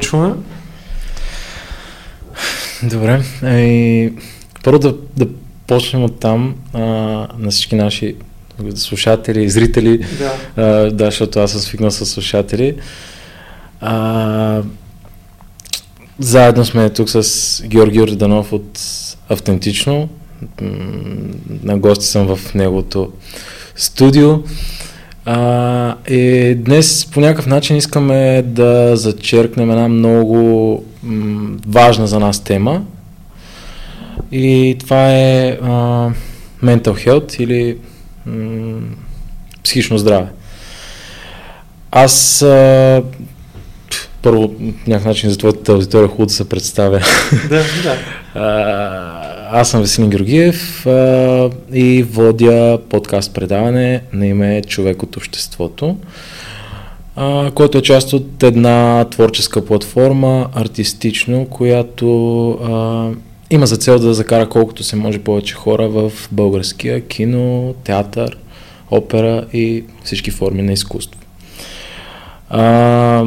започваме. Добре. Ами, първо да, да почнем от там а, на всички наши слушатели и зрители. Да. А, да, защото аз съм свикнал с слушатели. А, заедно сме тук с Георги Орданов от Автентично. На гости съм в неговото студио. А, и днес по някакъв начин искаме да зачеркнем една много м- важна за нас тема. И това е а, mental health или м- психично здраве. Аз а, първо, някакъв начин за твоята аудитория хубаво да се представя. Да, да. А, аз съм Веселин Георгиев а, и водя подкаст предаване на име Човек от обществото, а, който е част от една творческа платформа, артистично, която а, има за цел да закара колкото се може повече хора в българския кино, театър, опера и всички форми на изкуство. А,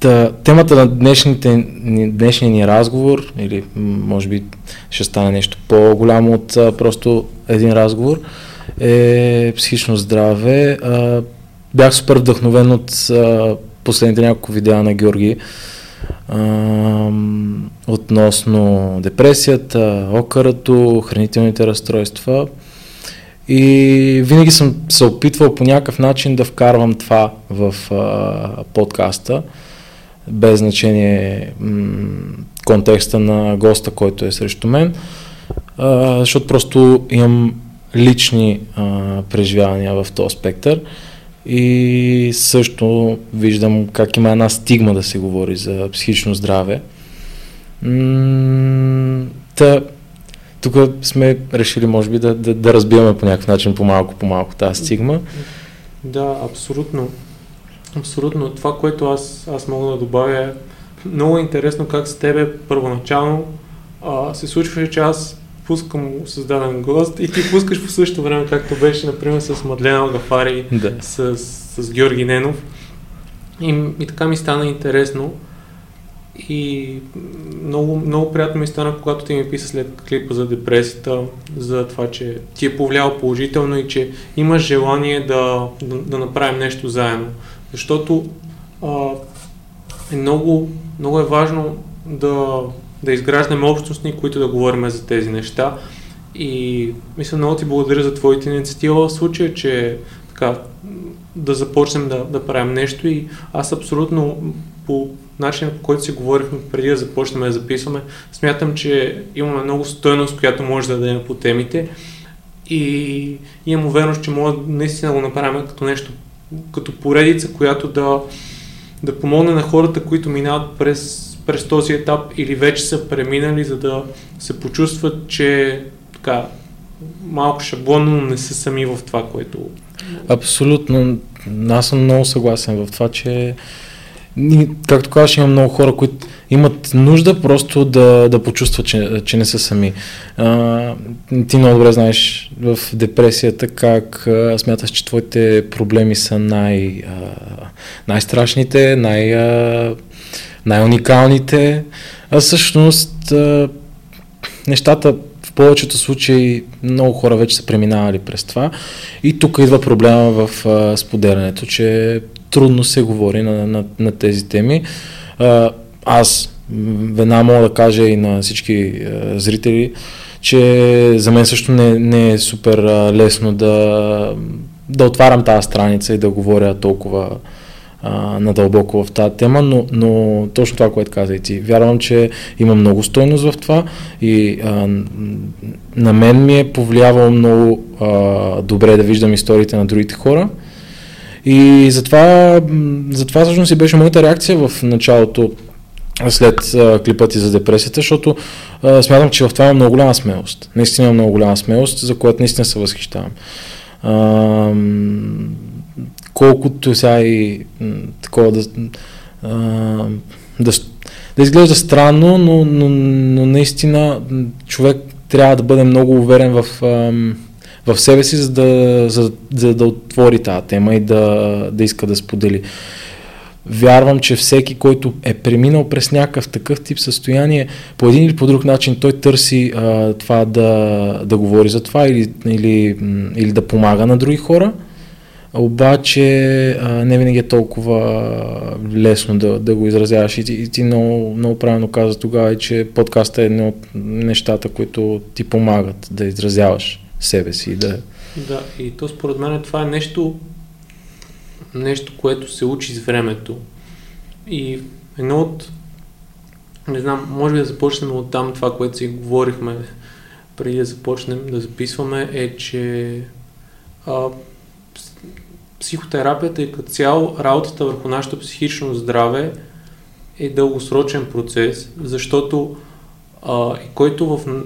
Та, темата на днешните, днешния ни разговор, или може би ще стане нещо по-голямо от а, просто един разговор, е психично здраве. А, бях супер вдъхновен от а, последните няколко видеа на Георги а, относно депресията, окарато, хранителните разстройства. И винаги съм се опитвал по някакъв начин да вкарвам това в а, подкаста без значение м- контекста на госта, който е срещу мен, а, защото просто имам лични а, преживявания в този спектър и също виждам как има една стигма да се говори за психично здраве. Та, тук сме решили, може би, да, да, да разбиваме по някакъв начин по-малко по малко тази стигма. Да, абсолютно. Абсолютно. Това, което аз, аз мога да добавя е много интересно как с тебе първоначално а, се случваше, че аз пускам създаден гост и ти пускаш по същото време, както беше, например, с Мадлена Алгафари, да. с, с Георги Ненов. И, и така ми стана интересно. И много, много приятно ми стана, когато ти ми писа след клипа за депресията, за това, че ти е повлиял положително и че имаш желание да, да, да направим нещо заедно. Защото а, е много, много е важно да, да изграждаме общностни, които да говорим за тези неща. И мисля, много ти благодаря за твоите инициатива в случая, че така, да започнем да, да правим нещо и аз абсолютно по начина, по който си говорихме преди да започнем да записваме, смятам, че имаме много стойност, която може да дадем по темите и имам увереност, че може наистина да го направим като нещо като поредица, която да, да помогне на хората, които минават през, през този етап или вече са преминали, за да се почувстват, че така малко шаблонно не са сами в това, което... Абсолютно. Аз съм много съгласен в това, че както казваш, има много хора, които имат нужда просто да, да почувстват, че, че не са сами. А, ти много добре знаеш в депресията как а, смяташ, че твоите проблеми са най, а, най-страшните, най, а, най-уникалните, а всъщност а, нещата в повечето случаи много хора вече са преминавали през това и тук идва проблема в а, споделянето, че трудно се говори на, на, на тези теми. А, аз веднага мога да кажа и на всички а, зрители, че за мен също не, не е супер а, лесно да, да отварям тази страница и да говоря толкова а, надълбоко в тази тема, но, но точно това, което каза и ти. Вярвам, че има много стойност в това и а, на мен ми е повлиявало много а, добре да виждам историите на другите хора и затова, затова всъщност и беше моята реакция в началото след а, клипът и за депресията, защото а, смятам, че в това има много голяма смелост. Наистина много голяма смелост, за която наистина се възхищавам. А, колкото сега и такова да, а, да, да изглежда странно, но, но, но наистина човек трябва да бъде много уверен в, а, в себе си, за да, за, за да отвори тази тема и да, да иска да сподели. Вярвам, че всеки, който е преминал през някакъв такъв тип състояние, по един или по друг начин той търси а, това да, да говори за това или, или, или да помага на други хора. Обаче а, не винаги е толкова лесно да, да го изразяваш. И ти, и ти много, много правилно каза тогава, че подкаста е едно от нещата, които ти помагат да изразяваш себе си. Да, да и то според мен това е нещо, нещо, което се учи с времето. И едно от, не знам, може би да започнем от там това, което си говорихме преди да започнем да записваме, е, че а, психотерапията и като цяло работата върху нашето психично здраве е дългосрочен процес, защото а, който в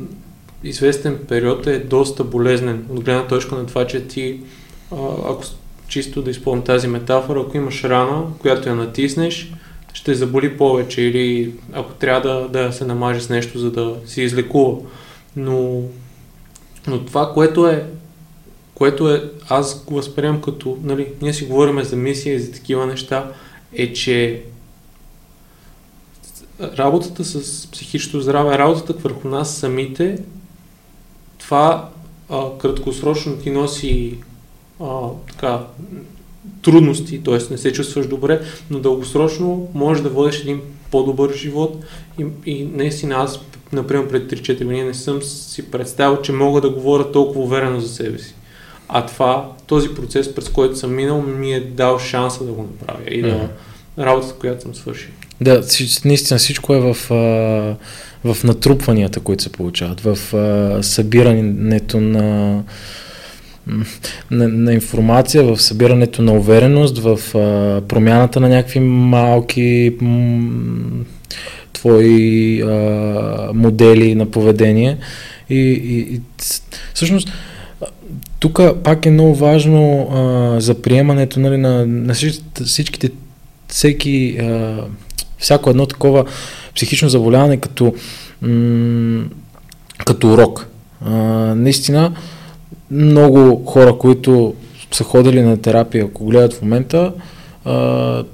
известен период е доста болезнен от гледна точка на това, че ти, а, ако чисто да изпълня тази метафора, ако имаш рана, която я натиснеш, ще заболи повече или ако трябва да, да се намаже с нещо, за да си излекува. Но, но това, което е което е, аз го възприемам като, нали, ние си говорим за мисия и за такива неща, е, че работата с психичното здраве, работата върху нас самите, това а, краткосрочно ти носи а, така, трудности, т.е. не се чувстваш добре, но дългосрочно можеш да водиш един по-добър живот и, и наистина аз, например, пред 3-4 години не съм си представил, че мога да говоря толкова уверено за себе си. А това, този процес, през който съм минал, ми е дал шанса да го направя и да mm-hmm. работата, която съм свършил. Да, наистина всичко е в, в натрупванията, които се получават, в събирането на, на, на информация, в събирането на увереност, в промяната на някакви малки твои а, модели на поведение. И, и, и всъщност тук пак е много важно а, за приемането нали, на, на всичките, всеки, а, всяко едно такова психично заболяване като, м- като урок. А, наистина, много хора, които са ходили на терапия, ако гледат в момента, а,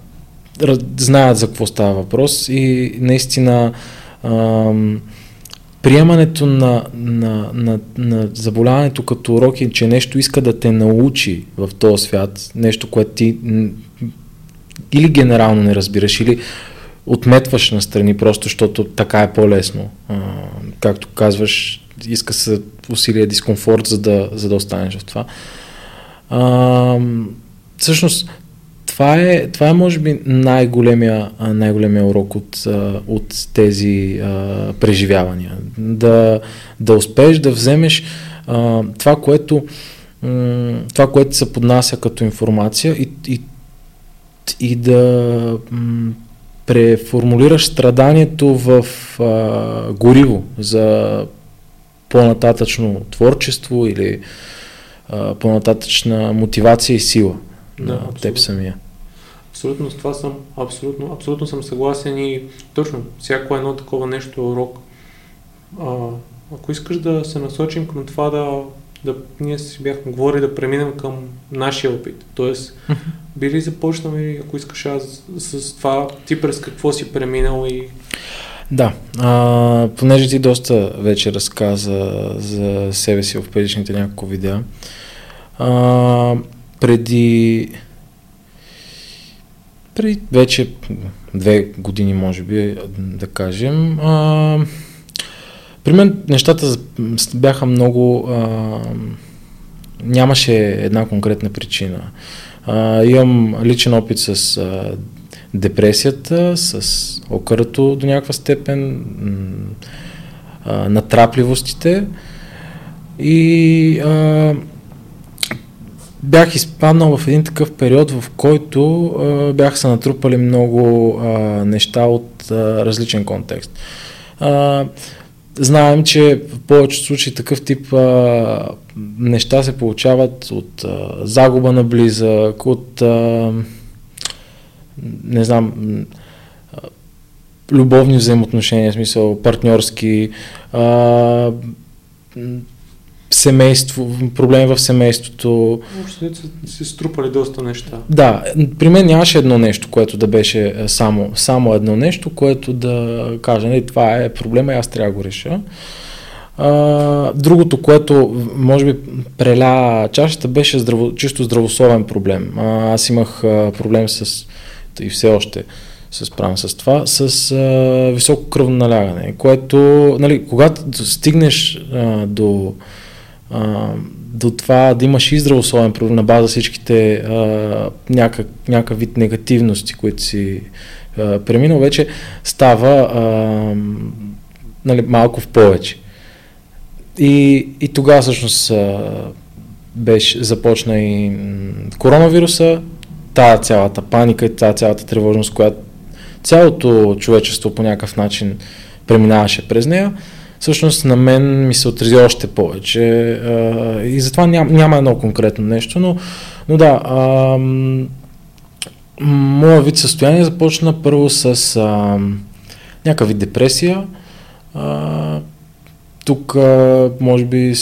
знаят за какво става въпрос и наистина а, приемането на, на, на, на заболяването като урок е, че нещо иска да те научи в този свят, нещо, което ти или генерално не разбираш, или отметваш настрани, просто защото така е по-лесно. А, както казваш, иска се усилия дискомфорт, за да, за да останеш в това. А, всъщност, това е, това е може би най-големия, най-големия урок от, от тези а, преживявания. Да, да успееш да вземеш а, това, което, това, което се поднася като информация и, и, и да м- преформулираш страданието в а, гориво за по-нататъчно творчество или а, по-нататъчна мотивация и сила да, на теб самия. Абсолютно с това съм, абсолютно, абсолютно съм съгласен и точно всяко едно такова нещо е урок. А, ако искаш да се насочим към това да, да ние си бяхме говорили да преминем към нашия опит. Тоест, били започнем, ако искаш аз с това, ти през какво си преминал и да, а, понеже ти доста вече разказа за себе си в предишните няколко видеа, а, преди при вече две години, може би, да кажем, а, при мен нещата бяха много... А, нямаше една конкретна причина. А, имам личен опит с а, депресията, с окърто до някаква степен, а, натрапливостите и а, бях изпаднал в един такъв период, в който а, бях се натрупали много а, неща от а, различен контекст. А, знаем, че в повечето случаи такъв тип а, неща се получават от а, загуба на близък, от а, не знам, любовни взаимоотношения, в смисъл партньорски, а, семейство, проблеми в семейството. Въобще се струпали доста неща. Да, при мен нямаше едно нещо, което да беше само, само едно нещо, което да каже, нали, това е проблема и аз трябва да го реша. А, другото, което може би преля чашата, беше здраво, чисто здравословен проблем. А, аз имах а, проблем с, и все още се справям с това, с а, високо кръвно налягане, което, нали, когато стигнеш а, до, а, до това да имаш и здравословен проблем на база всичките а, някак, някакъв вид негативности, които си а, преминал, вече става а, нали, малко в повече. И, и тогава всъщност беше, започна и коронавируса, тая цялата паника и тая цялата тревожност, която цялото човечество по някакъв начин преминаваше през нея, всъщност на мен ми се отрази още повече. И затова ням, няма едно конкретно нещо, но, но да, а, моя вид състояние започна първо с а, някакъв вид депресия. А, тук, може би,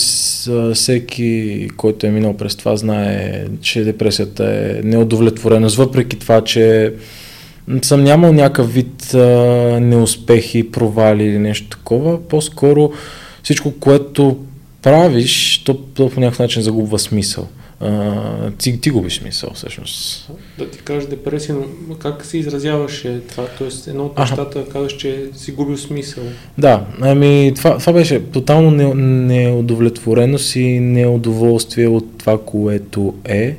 всеки, който е минал през това, знае, че депресията е неудовлетвореност, въпреки това, че съм нямал някакъв вид неуспехи, провали или нещо такова. По-скоро всичко, което правиш, то, то по някакъв начин загубва смисъл. А, ти, ти губиш смисъл, всъщност. Да ти кажеш депресия, но как се изразяваше това? Тоест, едно от нещата казваш, че си губил смисъл. Да, ами това, това беше тотално не, неудовлетвореност и неудоволствие от това, което е.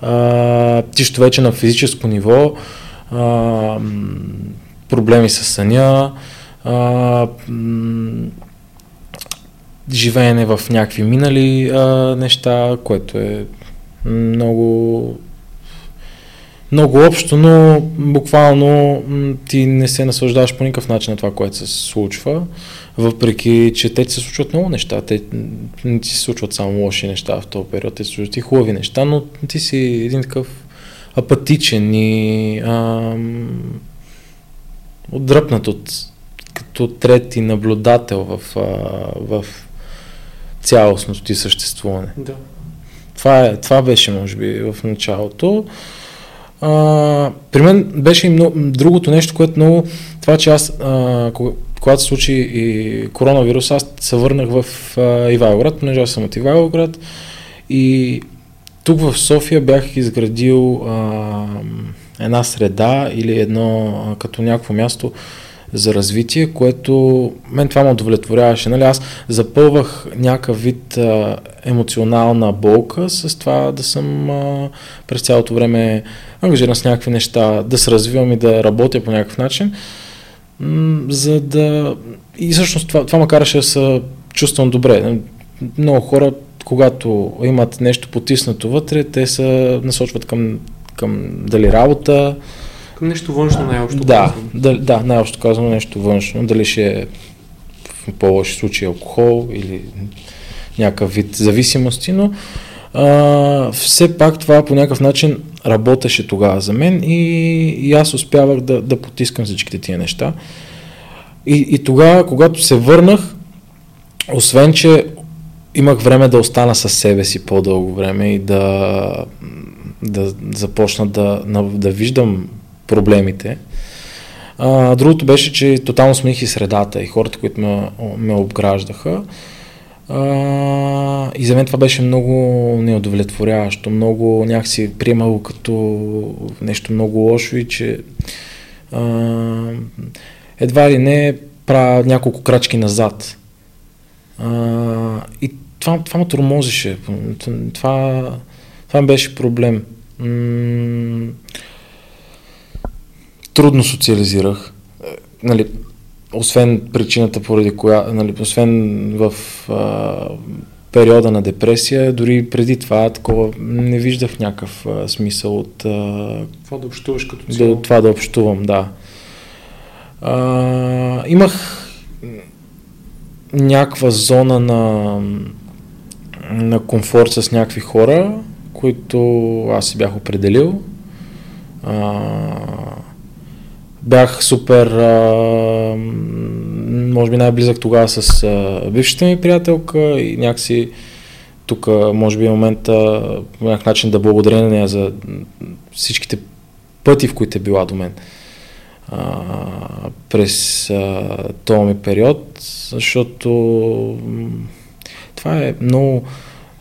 А, чисто вече на физическо ниво, а, проблеми с съня, а, живеене в някакви минали а, неща, което е много много общо, но буквално ти не се наслаждаваш по никакъв начин на това, което се случва, въпреки, че те ти се случват много неща. Те не ти се случват само лоши неща в този период, те се случват и хубави неща, но ти си един такъв апатичен и ам, отдръпнат от като трети наблюдател в, а, в цялостното ти съществуване. Да. Това, е, това беше, може би, в началото. А, при мен беше и много, другото нещо, което много, това, че аз, а, когато се случи и коронавирус, аз се върнах в а, Ивайлоград, понеже аз съм от Ивайлоград и тук в София бях изградил а, една среда или едно, а, като някакво място, за развитие, което мен това ме удовлетворяваше. Нали? Аз запълвах някакъв вид а, емоционална болка с това да съм а, през цялото време ангажиран с някакви неща, да се развивам и да работя по някакъв начин, м- за да... И всъщност това, това ме караше да се чувствам добре. Много хора, когато имат нещо потиснато вътре, те се насочват към, към дали работа, към нещо външно най-общо да, казвам. Да, да, най-общо казвам нещо външно. Дали ще е в по-лоши случаи алкохол или някакъв вид зависимости, но а, все пак това по някакъв начин работеше тогава за мен и, и аз успявах да, да потискам всичките тия неща. И, и тогава, когато се върнах, освен, че имах време да остана със себе си по-дълго време и да, да започна да, да виждам проблемите. А, другото беше, че тотално смених и средата и хората, които ме, ме обграждаха. А, и за мен това беше много неудовлетворяващо, много някакси приемало като нещо много лошо и че а, едва ли не правя няколко крачки назад. А, и това, това ме тормозеше. Това, това беше проблем. М- трудно социализирах. Е, нали, освен причината, поради коя, нали, освен в а, периода на депресия, дори преди това такова не виждах някакъв а, смисъл от а, това да общуваш като цяло. Да, това да общувам, да. А, имах някаква зона на, на комфорт с някакви хора, които аз си бях определил. А, бях супер, а, може би най-близък тогава с а, бившата ми приятелка и някакси тук може би е момента по някакъв начин да благодаря на нея за всичките пъти, в които е била до мен а, през този ми период, защото това е много,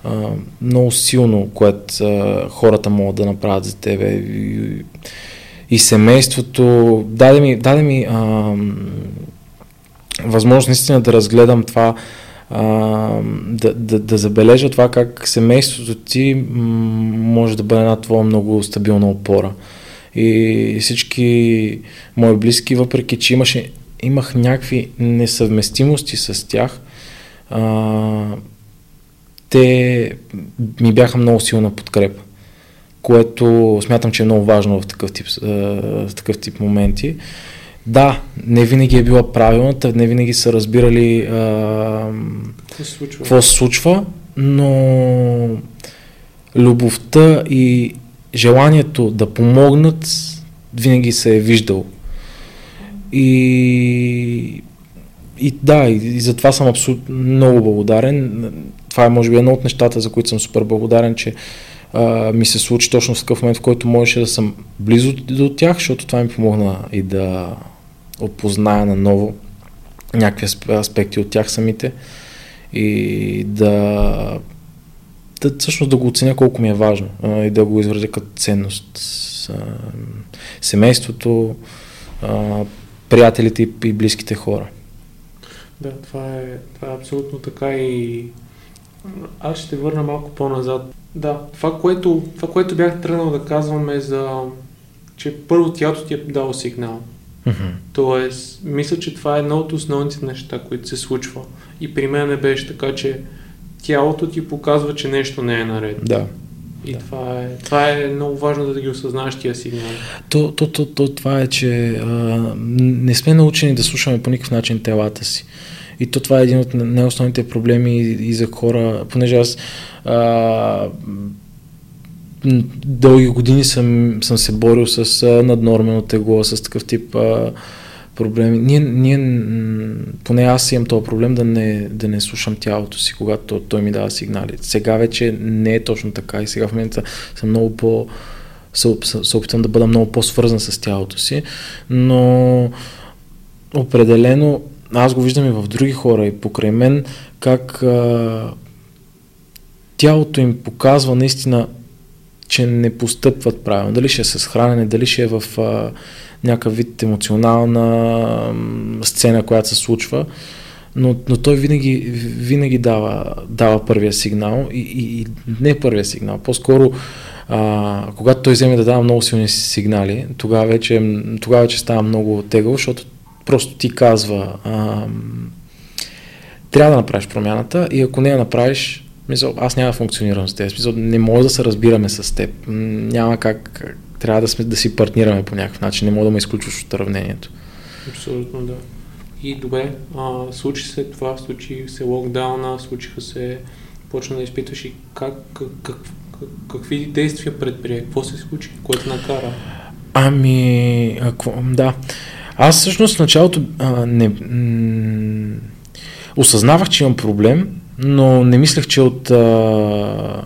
а, много силно, което а, хората могат да направят за тебе. И, и семейството. Даде ми, даде ми а, възможност наистина да разгледам това, а, да, да, да забележа това как семейството ти може да бъде една твоя много стабилна опора. И всички мои близки, въпреки че имаше, имах някакви несъвместимости с тях, а, те ми бяха много силна подкрепа, което смятам, че е много важно в такъв тип, в такъв тип моменти. Да, не винаги е била правилната, не винаги са разбирали а, какво, се случва? какво се случва, но любовта и желанието да помогнат винаги се е виждал. И, и да, и, и затова съм абсолютно много благодарен. Това е може би едно от нещата, за които съм супер благодарен, че а, ми се случи точно в такъв момент, в който можеше да съм близо до тях, защото това ми помогна и да опозная наново някакви аспекти от тях самите и да да, всъщност да го оценя колко ми е важно а, и да го изразя като ценност. А, семейството, а, приятелите и, и близките хора. Да, това е, това е абсолютно така и аз ще върна малко по-назад. Да, това което, това, което бях тръгнал да казвам е за, че първо тялото ти е дало сигнал. Mm-hmm. Тоест, мисля, че това е едно от основните неща, които се случва. И при мен не беше така, че тялото ти показва, че нещо не е наред. Да. И да. това, е, това е много важно да ги осъзнаеш тия сигнали. То, то, то, то, това е, че а, не сме научени да слушаме по никакъв начин телата си. И то това е един от най-основните проблеми и, за хора, понеже аз а, дълги години съм, съм се борил с а, наднормено тегло, с такъв тип а, проблеми. Ние, ние, поне аз имам този проблем да не, да не слушам тялото си, когато той ми дава сигнали. Сега вече не е точно така и сега в момента съм много по... се, се опитвам да бъда много по-свързан с тялото си, но определено аз го виждам и в други хора и покрай мен как а, тялото им показва наистина, че не постъпват правилно. Дали ще е с хранене, дали ще е в а, някакъв вид емоционална сцена, която се случва, но, но той винаги, винаги дава, дава първия сигнал и, и, и не първия сигнал, по-скоро а, когато той вземе да дава много силни сигнали, тогава вече, тогава вече става много тегъл, защото просто ти казва а, трябва да направиш промяната и ако не я направиш, мисъл, аз няма да функционирам с теб. Смисъл, не може да се разбираме с теб. Няма как трябва да, сме, да си партнираме по някакъв начин, не мога да ме изключваш от равнението. Абсолютно да. И добре, а, случи се това, случи се локдауна, случиха се, почна да изпитваш и как, как какви действия предприе, какво се случи, което накара? Ами, ако, да. Аз всъщност в началото а, не, м- осъзнавах, че имам проблем, но не мислех, че от а,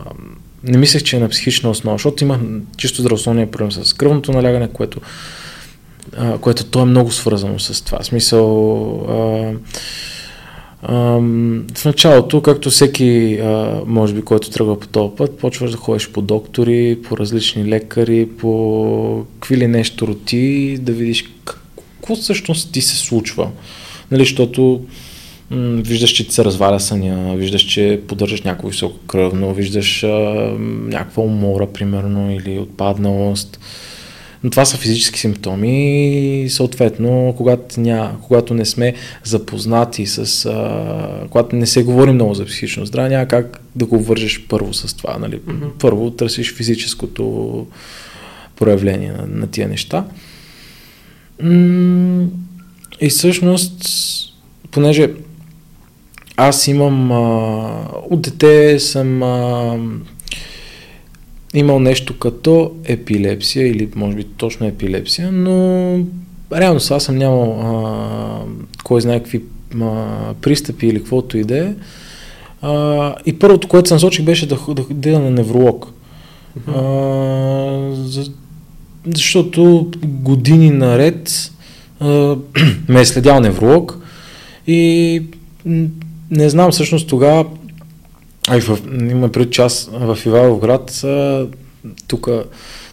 не мислех, че е на психична основа, защото имах чисто здравословния проблем с кръвното налягане, което, а, което то е много свързано с това. В смисъл, а, в началото, както всеки, може би, който тръгва по този път, почваш да ходиш по доктори, по различни лекари, по какви ли нещо роти, да видиш какво всъщност ти се случва. Нали, защото виждаш, че ти се разваля съня, виждаш, че поддържаш някакво високо кръвно, виждаш а, някаква умора, примерно, или отпадналост. Но това са физически симптоми и съответно, когато, ня, когато не сме запознати с... А, когато не се говори много за психично здраве, няма как да го вържеш първо с това. Нали? Mm-hmm. Първо търсиш физическото проявление на, на тия неща. И всъщност, понеже аз имам, а, от дете съм а, имал нещо като епилепсия или може би точно епилепсия, но реално аз съм нямал а, кой знае какви а, пристъпи или каквото и да е. И първото, което се насочих, беше да ходя на невролог. А, за, защото години наред а, ме е следял невролог и не знам всъщност тогава, ай, в, има пред час в Ивайловград, тук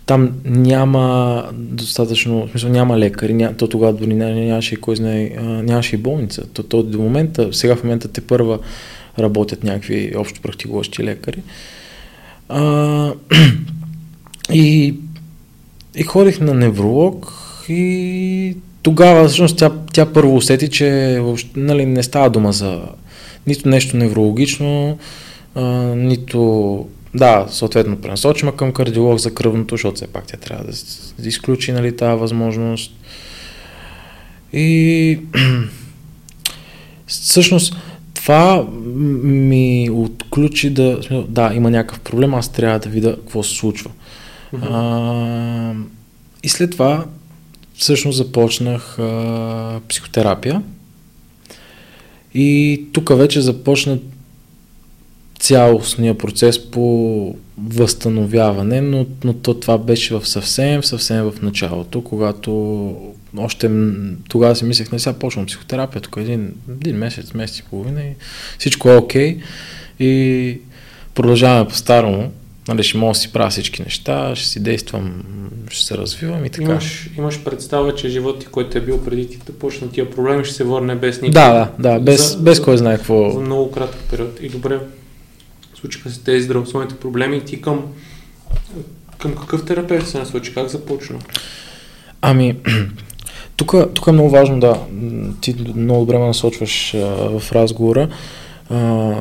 там няма достатъчно, в смисъл няма лекари, ня, то тогава дори нямаше и кой знае, нямаше и болница. То, то до момента, сега в момента те първа работят някакви общо практикуващи лекари. А, и, и ходих на невролог и тогава всъщност тя, тя първо усети, че въобще, нали, не става дума за нито нещо неврологично, а, нито да, съответно пренасочим към кардиолог за кръвното, защото все пак тя трябва да изключи нали, тази възможност. И всъщност това ми отключи да, да, има някакъв проблем, аз трябва да видя какво се случва. Uh-huh. А, и след това всъщност започнах а, психотерапия. И тук вече започна цялостния процес по възстановяване, но, но то, това беше в съвсем, съвсем в началото, когато още тогава си мислех, не сега почвам психотерапия, тук един, един месец, месец и половина и всичко е окей. Okay. И продължаваме по-старому. Нали, ще мога да си правя всички неща, ще си действам, ще се развивам и така. Имаш, имаш представа, че живот ти, който е бил преди ти да почна тия проблеми, ще се върне без никакво. Да, да, да, без, за, без кой знае какво. За много кратък период. И добре, случиха се тези здравословните проблеми и ти към, към какъв терапевт се насочи? Как започна? Ами, тук, тук е много важно да ти много добре ме насочваш а, в разговора а,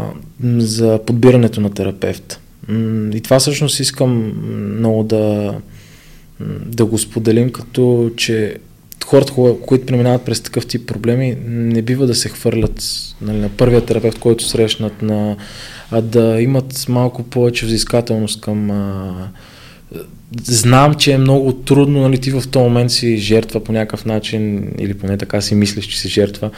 за подбирането на терапевт. И това всъщност искам много да, да го споделим, като че хората, които преминават през такъв тип проблеми, не бива да се хвърлят нали, на първия терапевт, който срещнат, на, а да имат малко повече взискателност към... А, знам, че е много трудно, нали, ти в този момент си жертва по някакъв начин, или поне така си мислиш, че си жертва.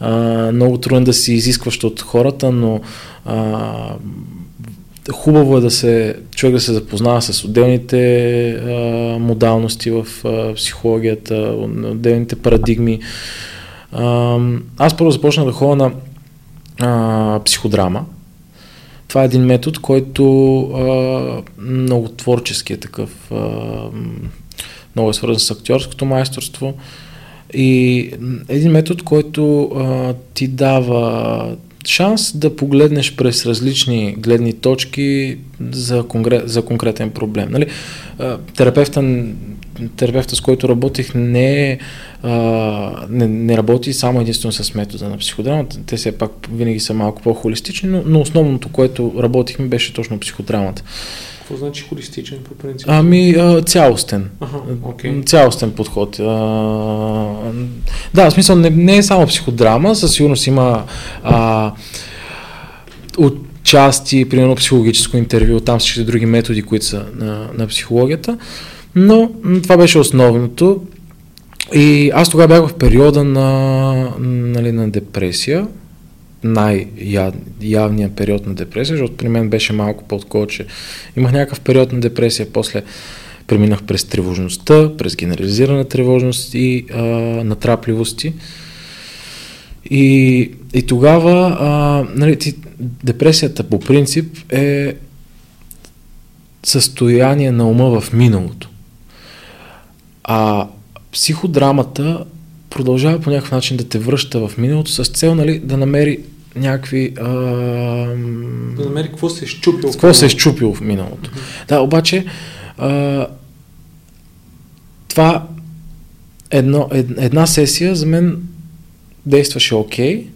А, много трудно да си изискваш от хората, но а, хубаво е да се, човек да се запознава с отделните а, модалности в а, психологията, отделните парадигми. А, аз първо започнах да ходя на а, психодрама. Това е един метод, който а, много творчески е такъв, а, много е свързан с актьорското майсторство. И един метод, който а, ти дава шанс да погледнеш през различни гледни точки за, конгрет, за конкретен проблем. Нали? Терапевта, терапевта, с който работих, не, е, не, не работи само единствено с метода на психодрамата. Те все пак винаги са малко по-холистични, но, но основното, което работихме, беше точно психодрамата. Какво значи холистичен по принцип? Ами цялостен. Ага, okay. Цялостен подход. А, да, в смисъл не, не е само психодрама, със сигурност има а, отчасти, примерно психологическо интервю, там всички други методи, които са на, на психологията, но това беше основното. И аз тогава бях в периода на, нали, на депресия, най-явния период на депресия, защото при мен беше малко по-такова, че имах някакъв период на депресия, после преминах през тревожността, през генерализирана тревожност и а, натрапливости. И, и тогава а, нали, ти, депресията по принцип е състояние на ума в миналото. А психодрамата продължава по някакъв начин да те връща в миналото с цел нали, да намери някакви... А... Да намери какво се е щупил. Какво се е щупил в миналото. Mm-hmm. Да, обаче а... това едно, една сесия за мен действаше окей, okay,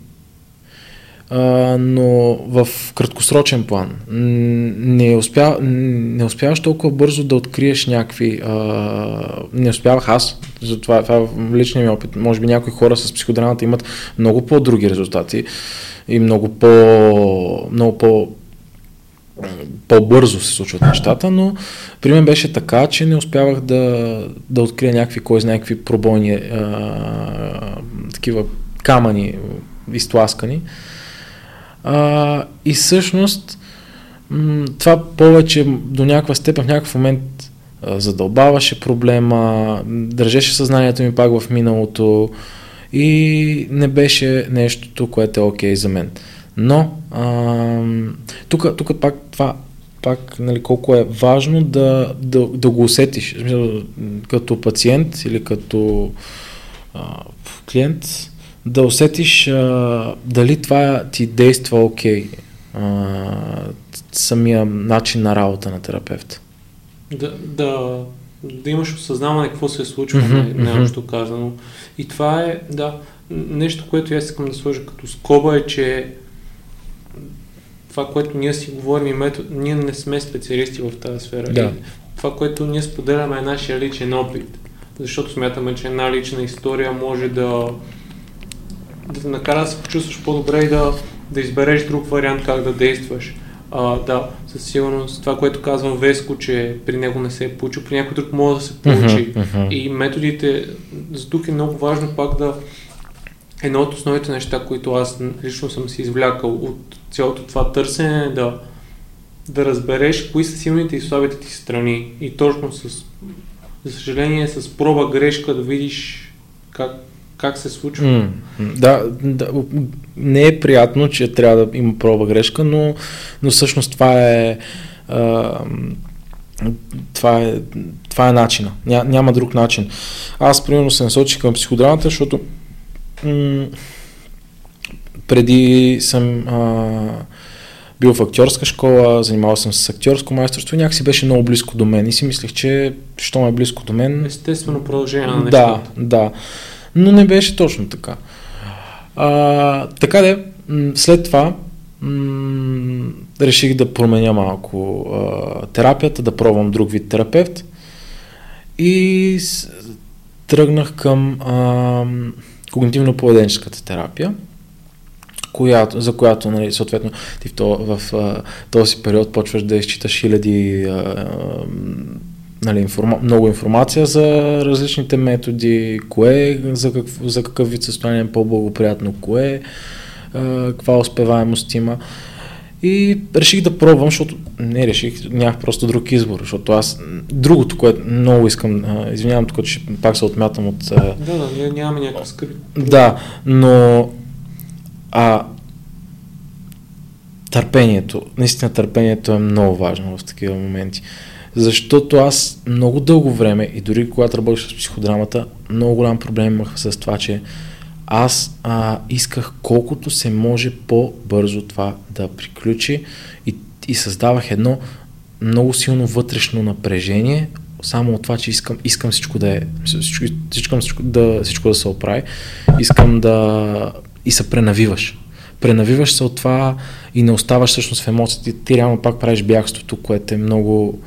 но в краткосрочен план не, успя, не успяваш толкова бързо да откриеш някакви... А, не успявах аз, затова това е личния ми опит. Може би някои хора с психодрамата имат много по-други резултати и много по, много по по-бързо се случват нещата, но при мен беше така, че не успявах да, да открия някакви, кой знае, някакви пробойни, а, такива камъни изтласкани. А, и всъщност м- това повече до някаква степен в някакъв момент а, задълбаваше проблема, държеше съзнанието ми пак в миналото и не беше нещото, което е окей okay за мен. Но тук пак това пак нали, колко е важно да, да, да го усетиш като пациент или като а, клиент, да усетиш а, дали това ти действа окей, okay, самия начин на работа на терапевта. Да, да, да имаш осъзнаване какво се е случило, mm-hmm, mm-hmm. казано. И това е, да, нещо, което аз искам да сложа като скоба е, че това, което ние си говорим и метод, ние не сме специалисти в тази сфера. Да. И това, което ние споделяме е нашия личен опит. Защото смятаме, че една лична история може да, да те накара да се почувстваш по-добре и да, да избереш друг вариант как да действаш. А, да, със сигурност това, което казвам Веско, че при него не се е получил, при някой друг може да се получи. Uh-huh, uh-huh. И методите, за тук е много важно пак да едно от основните неща, които аз лично съм си извлякал от цялото това търсене е да, да разбереш кои са силните и слабите ти страни и точно с, за съжаление, с проба грешка да видиш как, как се случва. Mm, да, да, не е приятно, че трябва да има проба грешка, но, но всъщност това е а, това е, това е начина. Ня, няма друг начин. Аз, примерно, се насочих към психодрамата, защото м- преди съм а, бил в актьорска школа, занимавал съм се с актьорско майсторство и някакси беше много близко до мен и си мислех, че що е близко до мен... Естествено продължение на нещата. Да, да. Но не беше точно така. А, така де, след това реших да променя малко а, терапията, да пробвам друг вид терапевт и с, тръгнах към а, когнитивно-поведенческата терапия която, за която, нали, съответно, ти в, то, в в този период почваш да изчиташ хиляди а, нали, информа, много информация за различните методи, кое, за, какво, за какъв вид състояние е по-благоприятно, кое, а, каква успеваемост има. И реших да пробвам, защото не реших, нямах просто друг избор, защото аз другото, което много искам, а, извинявам тук, че пак се отмятам от... А... Да, да, ние нямаме някакъв скъпи. Да, но а търпението, наистина търпението е много важно в такива моменти. Защото аз много дълго време и дори когато работих с психодрамата, много голям проблем имах с това, че аз а, исках колкото се може по-бързо това да приключи и, и създавах едно много силно вътрешно напрежение, само от това, че искам, искам всичко да е, всичко, всичко, всичко, да, всичко да се оправи, искам да и се пренавиваш пренавиваш се от това и не оставаш всъщност в емоциите. Ти реално пак правиш бягството, което е много...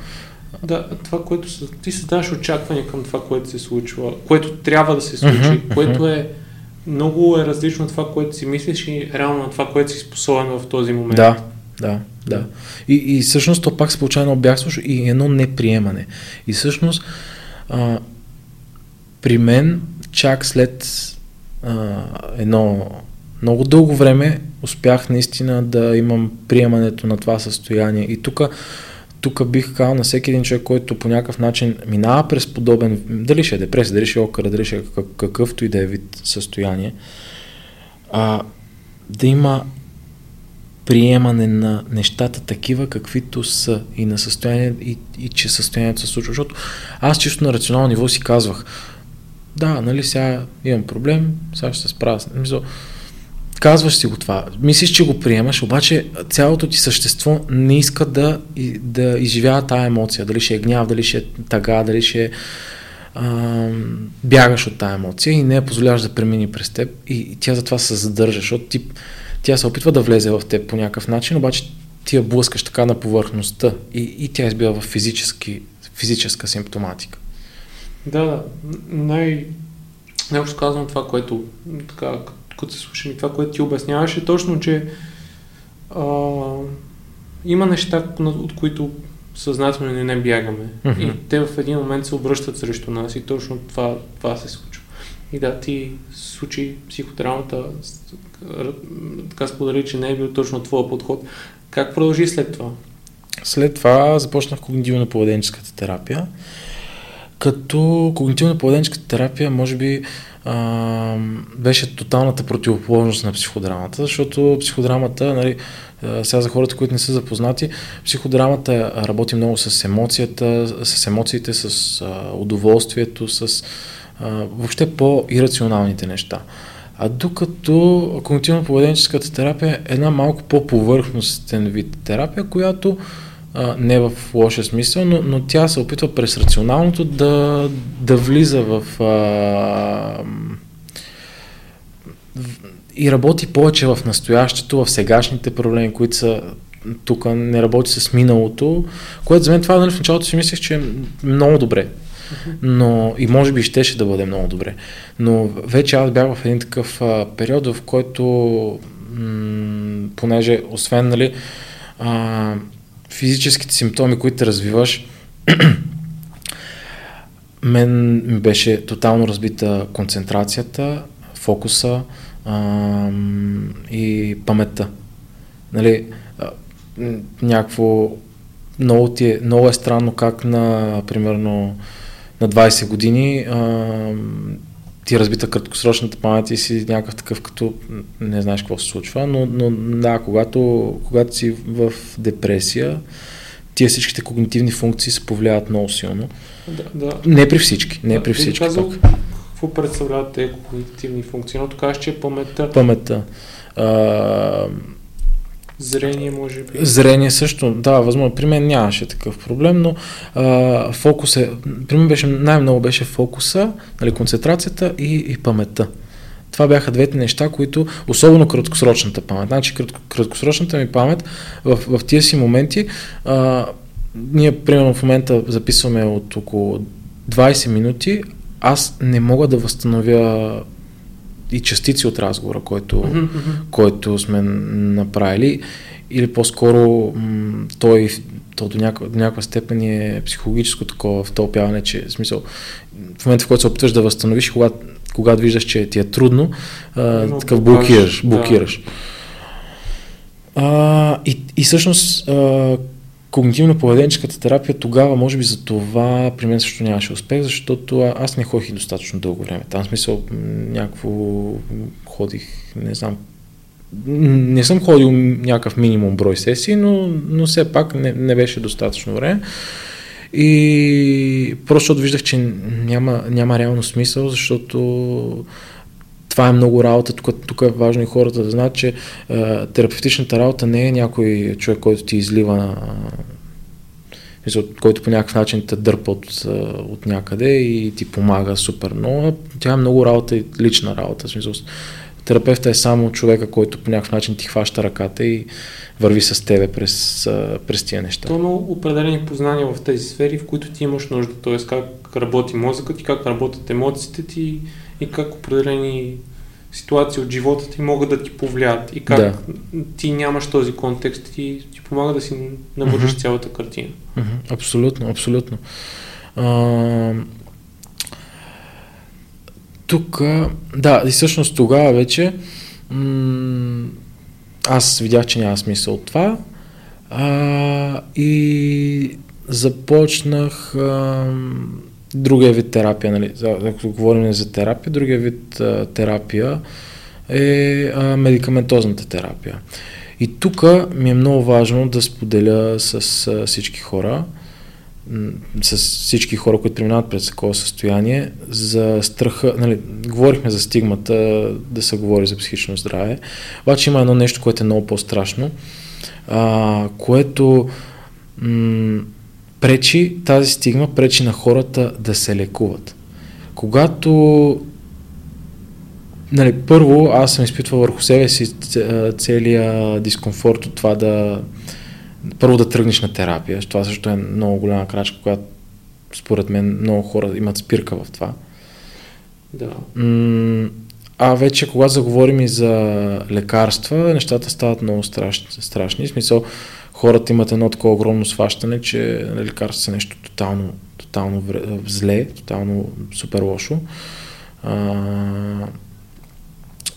Да, това, което ти създаваш очакване към това, което се случва, което трябва да се случи, uh-huh, което е много е различно от това, което си мислиш и реално на това, което си способен в този момент. Да, да, да. И, и всъщност то пак се получава едно бягство и едно неприемане. И всъщност а, при мен чак след а, едно много дълго време успях наистина да имам приемането на това състояние. И тук тук бих казал на всеки един човек, който по някакъв начин минава през подобен, дали ще е депресия, дали ще е окъра, дали ще е какъв, какъвто и да е вид състояние, а, да има приемане на нещата такива, каквито са и на състояние, и, и че състоянието се случва. Защото аз чисто на рационално ниво си казвах, да, нали сега имам проблем, сега ще се справя. Казваш си го това, мислиш, че го приемаш, обаче цялото ти същество не иска да, да изживява тая емоция. Дали ще е гняв, дали ще е тъга, дали ще е а, бягаш от тая емоция и не я позволяваш да премини през теб и, тя затова се задържа, защото ти, тя се опитва да влезе в теб по някакъв начин, обаче ти я блъскаш така на повърхността и, и тя избива в физически, физическа симптоматика. Да, да. Най- най-общо казвам това, което така, като се слушам и това, което ти обясняваше, точно, че а, има неща, от които съзнателно не, не бягаме. Mm-hmm. И те в един момент се обръщат срещу нас и точно това, това се случва. И да, ти случи психодрамата, така сподели, че не е бил точно твоя подход. Как продължи след това? След това започнах когнитивно-поведенческата терапия. Като когнитивно-поведенческата терапия, може би, а, беше тоталната противоположност на психодрамата, защото психодрамата, нали, сега за хората, които не са запознати, психодрамата работи много с емоцията, с емоциите, с а, удоволствието, с а, въобще по-ирационалните неща. А докато когнитивно-поведенческата терапия е една малко по-повърхностен вид терапия, която а, не в лоша смисъл, но, но тя се опитва през рационалното да, да влиза в, а, в и работи повече в настоящето, в сегашните проблеми, които са тук, не работи с миналото, което за мен това нали, в началото си мислех, че е много добре. Но и може би щеше да бъде много добре. Но вече аз бях в един такъв а, период, в който м- понеже освен нали, а, физическите симптоми, които развиваш, мен беше тотално разбита концентрацията, фокуса а, и паметта. Нали, а, някакво много, ти е, много е странно как на, примерно, на 20 години а, ти разбита краткосрочната памет и си някакъв такъв, като не знаеш какво се случва, но, но да, когато, когато си в депресия, тия всичките когнитивни функции се повлияват много силно. Да, да. Не при всички, не да, при всички. Казал, какво представляват тези когнитивни функции? Но казваш, че е паметта. Паметта. А, Зрение, може би. Зрение също, да, възможно. При мен нямаше такъв проблем, но а, фокус е, при мен беше, най-много беше фокуса, нали, концентрацията и, и паметта. Това бяха двете неща, които, особено краткосрочната памет. Значи краткосрочната ми памет в, в тия си моменти, а, ние примерно в момента записваме от около 20 минути, аз не мога да възстановя и частици от разговора, който, mm-hmm. който сме направили. Или по-скоро м- той то до някаква, до някаква степен е психологическо такова втълпяване, че в смисъл в момента, в който се опитваш да възстановиш, когато, когато виждаш, че ти е трудно, а, такъв блокираш. блокираш. Да. А, и, и всъщност а, когнитивно-поведенческата терапия тогава, може би за това при мен също нямаше успех, защото аз не ходих достатъчно дълго време. Там смисъл някакво ходих, не знам, не съм ходил някакъв минимум брой сесии, но, но все пак не, не беше достатъчно време. И просто виждах, че няма, няма реално смисъл, защото това е много работа. Тук, тук е важно и хората да знаят, че е, терапевтичната работа не е някой човек, който ти излива на който по някакъв начин те дърпа от, от някъде и ти помага супер много. Тя е много работа и лична работа. Смисъл, терапевта е само човека, който по някакъв начин ти хваща ръката и върви с тебе през, през тия неща. То има определени познания в тези сфери, в които ти имаш нужда, т.е. как работи мозъкът ти, как работят емоциите ти и как определени ситуации от живота ти могат да ти повлият и как да. ти нямаш този контекст и ти помага да си навържиш mm-hmm. цялата картина. Mm-hmm. Абсолютно, абсолютно. А, тук, да, и всъщност тогава вече м- аз видях, че няма смисъл от това а, и започнах а, другия вид терапия, нали, ако говорим за терапия, другия вид а, терапия е а, медикаментозната терапия. И тук ми е много важно да споделя с а, всички хора, с всички хора, които преминават през такова състояние, за страха, нали, говорихме за стигмата, да се говори за психично здраве, обаче има едно нещо, което е много по-страшно, а, което м- пречи, тази стигма пречи на хората да се лекуват. Когато нали, първо аз съм изпитвал върху себе си целия дискомфорт от това да първо да тръгнеш на терапия. Това също е много голяма крачка, която според мен много хора имат спирка в това. Да. А вече, когато заговорим и за лекарства, нещата стават много страшни. страшни. В смисъл, хората имат едно такова огромно сващане, че лекарства са нещо тотално, тотално зле, тотално супер лошо. А,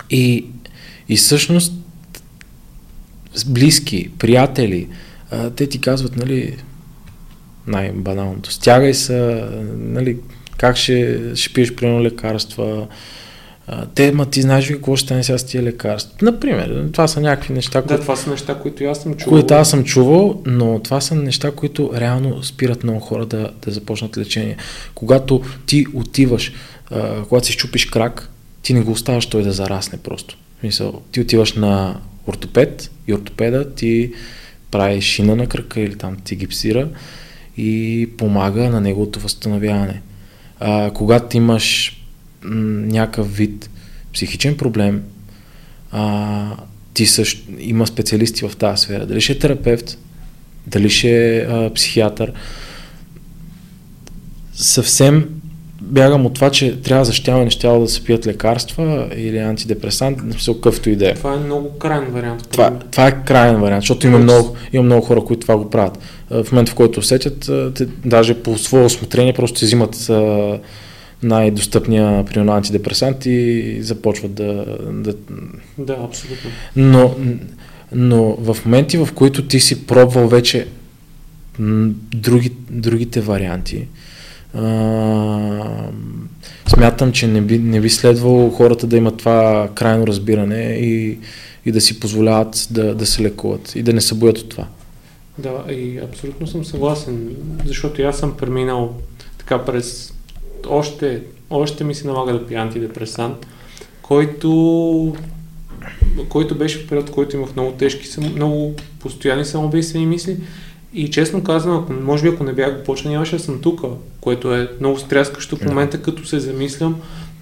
и, и всъщност близки, приятели, а, те ти казват, нали, най-баналното, стягай се, нали, как ще, ще пиеш примерно лекарства, а, те, ма ти знаеш ли какво ще стане сега с тия лекарства? Например, това са някакви неща, Да, това са неща, които аз съм чувал. които аз съм чувал, но това са неща, които реално спират много хора да, да започнат лечение. Когато ти отиваш, а, когато си щупиш крак, ти не го оставаш той да зарасне просто. В Смисъл, ти отиваш на ортопед и ортопеда ти прави шина на крака или там ти гипсира и помага на неговото възстановяване. А, когато имаш някакъв вид психичен проблем, а, ти също има специалисти в тази сфера. Дали ще е терапевт, дали ще е а, психиатър. Съвсем бягам от това, че трябва да защитаваме неща да се пият лекарства или антидепресант, смисъл какъвто и да е. Това е много крайен вариант. Това, това е крайен вариант, защото има много, има много хора, които това го правят. В момента, в който усетят, те, даже по свое осмотрение, просто си взимат а, най-достъпния примерно антидепресант и започват да, да... Да, абсолютно. Но, но в моменти, в които ти си пробвал вече други, другите варианти, а, смятам, че не би, не би следвало хората да имат това крайно разбиране и, и да си позволяват да, да се лекуват и да не се боят от това. Да, и абсолютно съм съгласен, защото аз съм преминал така през... Още, още ми се налага да пия антидепресант, който, който беше в период, в който имах много тежки, много постоянни самоубийствени мисли. И честно казвам, ако, може би ако не бях го почнал, нямаше да съм тук, което е много стряскащо в момента, като се замислям,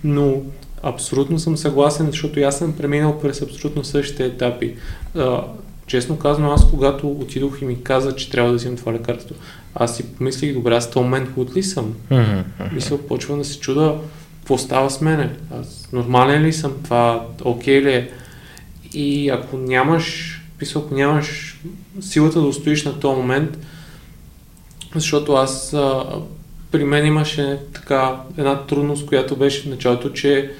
но абсолютно съм съгласен, защото аз съм преминал през абсолютно същите етапи. А, честно казвам, аз когато отидох и ми каза, че трябва да взимам това лекарство, аз си помислих, добре, аз този момент худ ли съм? Мисля, почвам да се чуда какво става с мене. Аз нормален ли съм? Това окей ли е? И ако нямаш, мисля, ако нямаш силата да устоиш на този момент, защото аз а, при мен имаше така една трудност, която беше в началото, че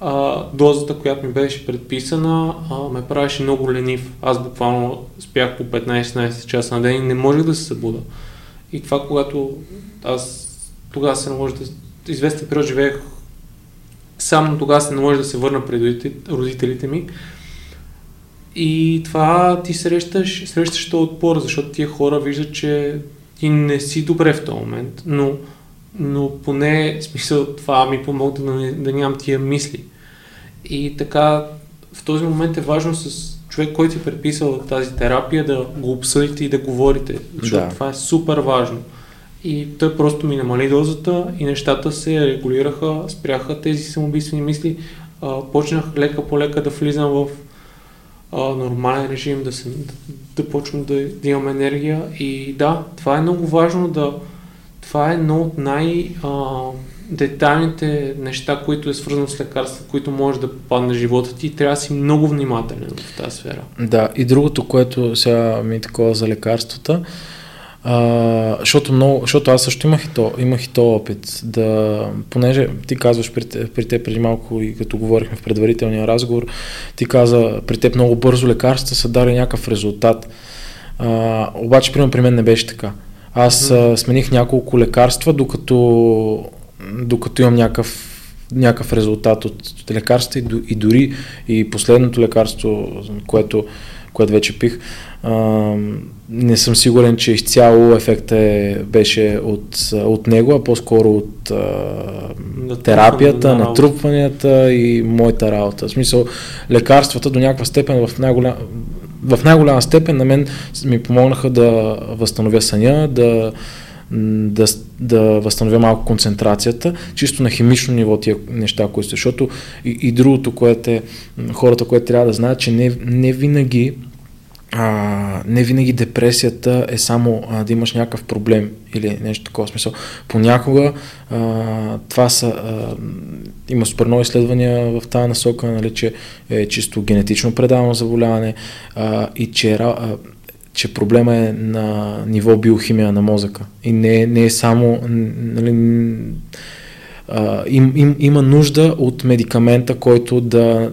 а, дозата, която ми беше предписана, а, ме правеше много ленив. Аз буквално спях по 15-16 часа на ден и не можех да се събуда. И това, когато аз тогава се наложи да... Известен период живеех сам, но тогава се наложи да се върна пред родите- родителите ми. И това ти срещаш, срещаш този отпор, защото тия хора виждат, че ти не си добре в този момент, но, но поне смисъл това ми помогна да, да нямам тия мисли. И така, в този момент е важно с човек, който си предписал тази терапия, да го обсъдите и да говорите, защото Да. това е супер важно. И той просто ми намали дозата и нещата се регулираха, спряха тези самоубийствени мисли. А, почнах лека по лека да влизам в а, нормален режим, да, се, да, да почвам да, да имам енергия. И да, това е много важно да... Това е едно от най... А, детайлните неща, които е свързано с лекарства, които може да попадне в живота ти, трябва да си много внимателен в тази сфера. Да, и другото, което сега ми е такова за лекарствата, а, защото, много, защото аз също имах и, то, имах и то опит, да, понеже ти казваш при, те- при теб преди малко и като говорихме в предварителния разговор, ти каза при теб много бързо лекарства са дали някакъв резултат. А, обаче, примерно, при мен не беше така. Аз а, смених няколко лекарства, докато, докато имам някакъв някакъв резултат от лекарства и, и дори и последното лекарство, което, което вече пих, а, не съм сигурен, че изцяло ефектът е, беше от, от него, а по-скоро от а, терапията, на натрупванията и моята работа. В смисъл, лекарствата до някаква степен в най-голям в най-голяма степен на мен ми помогнаха да възстановя съня, да, да, да възстановя малко концентрацията, чисто на химично ниво тия неща, които са. Защото и, и другото, което е, хората, което трябва да знаят, че не, не винаги а, не винаги депресията е само а, да имаш някакъв проблем или нещо такова смисъл. Понякога а, това са, а, има супер много изследвания в тази насока, нали, че е чисто генетично предавано заболяване а, и че, а, че проблема е на ниво биохимия на мозъка. И не, не е само, нали, а, им, им, има нужда от медикамента, който да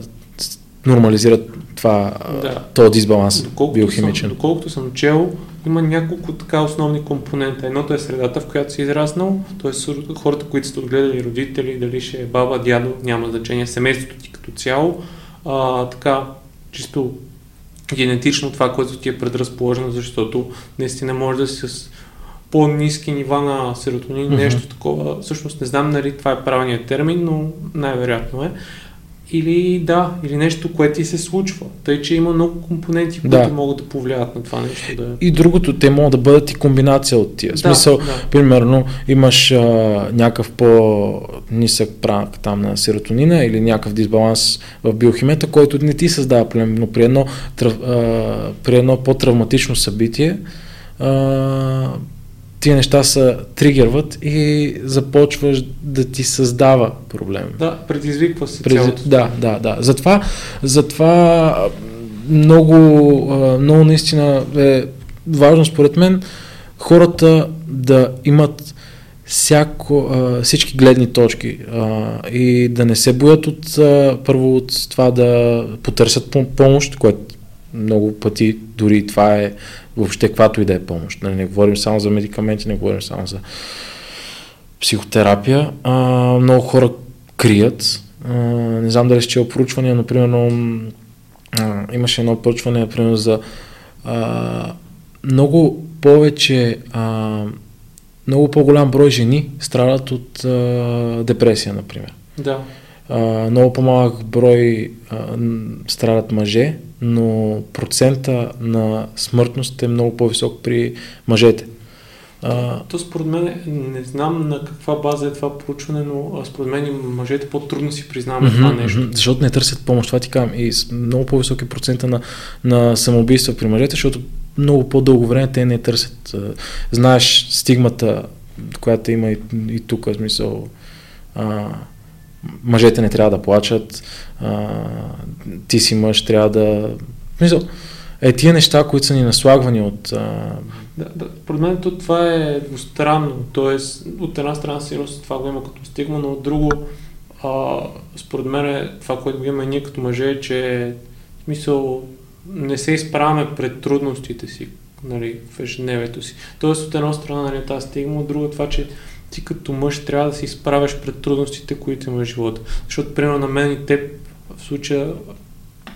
нормализира това, да. този дисбаланс доколкото биохимичен. Съм, доколкото съм чел, има няколко така основни компонента. Едното е средата, в която си израснал, т.е. хората, които сте отгледали родители, дали ще е баба, дядо, няма значение, семейството ти като цяло, а, така, чисто генетично това, което ти е предразположено, защото наистина може да си с по-низки нива на серотонин, mm-hmm. нещо такова. Всъщност не знам нали това е правилният термин, но най-вероятно е или да, или нещо, което ти се случва. Тъй, че има много компоненти, които да. могат да повлият на това нещо. Да... И другото, те могат да бъдат и комбинация от тия. В смисъл, да. примерно, имаш а, някакъв по-нисък прак там на серотонина или някакъв дисбаланс в биохимията, който не ти създава проблем, но при едно, а, при едно по-травматично събитие а, тия неща са тригерват и започваш да ти създава проблем. Да, предизвиква се Предиз... цялото. Да, да, да. Затова, затова много, много наистина е важно според мен хората да имат всяко, всички гледни точки и да не се боят от първо от това да потърсят помощ, което много пъти дори това е въобще каквато и да е помощ. Нали, не говорим само за медикаменти, не говорим само за психотерапия. А, много хора крият. А, не знам дали ще проучвания, но примерно а, имаше едно проучване, например, за а, много повече а, много по-голям брой жени страдат от а, депресия, например. Да. А, много по-малък брой а, страдат мъже, но процента на смъртност е много по-висок при мъжете. А, то според мен, не знам на каква база е това проучване, но според мен мъжете по-трудно си признаваме mm-hmm, това нещо. Защото не търсят помощ, това ти казвам. И много по-висок е процента на, на самоубийства при мъжете, защото много по-дълго време те не търсят. Знаеш стигмата, която има и, и тук, в смисъл, а, мъжете не трябва да плачат, а, ти си мъж, трябва да... Мисъл, е тия неща, които са ни наслагвани от... А... Да, да, според мен това е двустранно, т.е. от една страна сигурно това го има като стигма, но от друго а, според мен това, което го има ние като мъже е, че в смисъл не се изправяме пред трудностите си нали, в ежедневието си. Тоест от една страна нали, тази стигма, от друга това, че ти като мъж трябва да се изправяш пред трудностите, които има в живота. Защото, примерно, на мен и теб в случая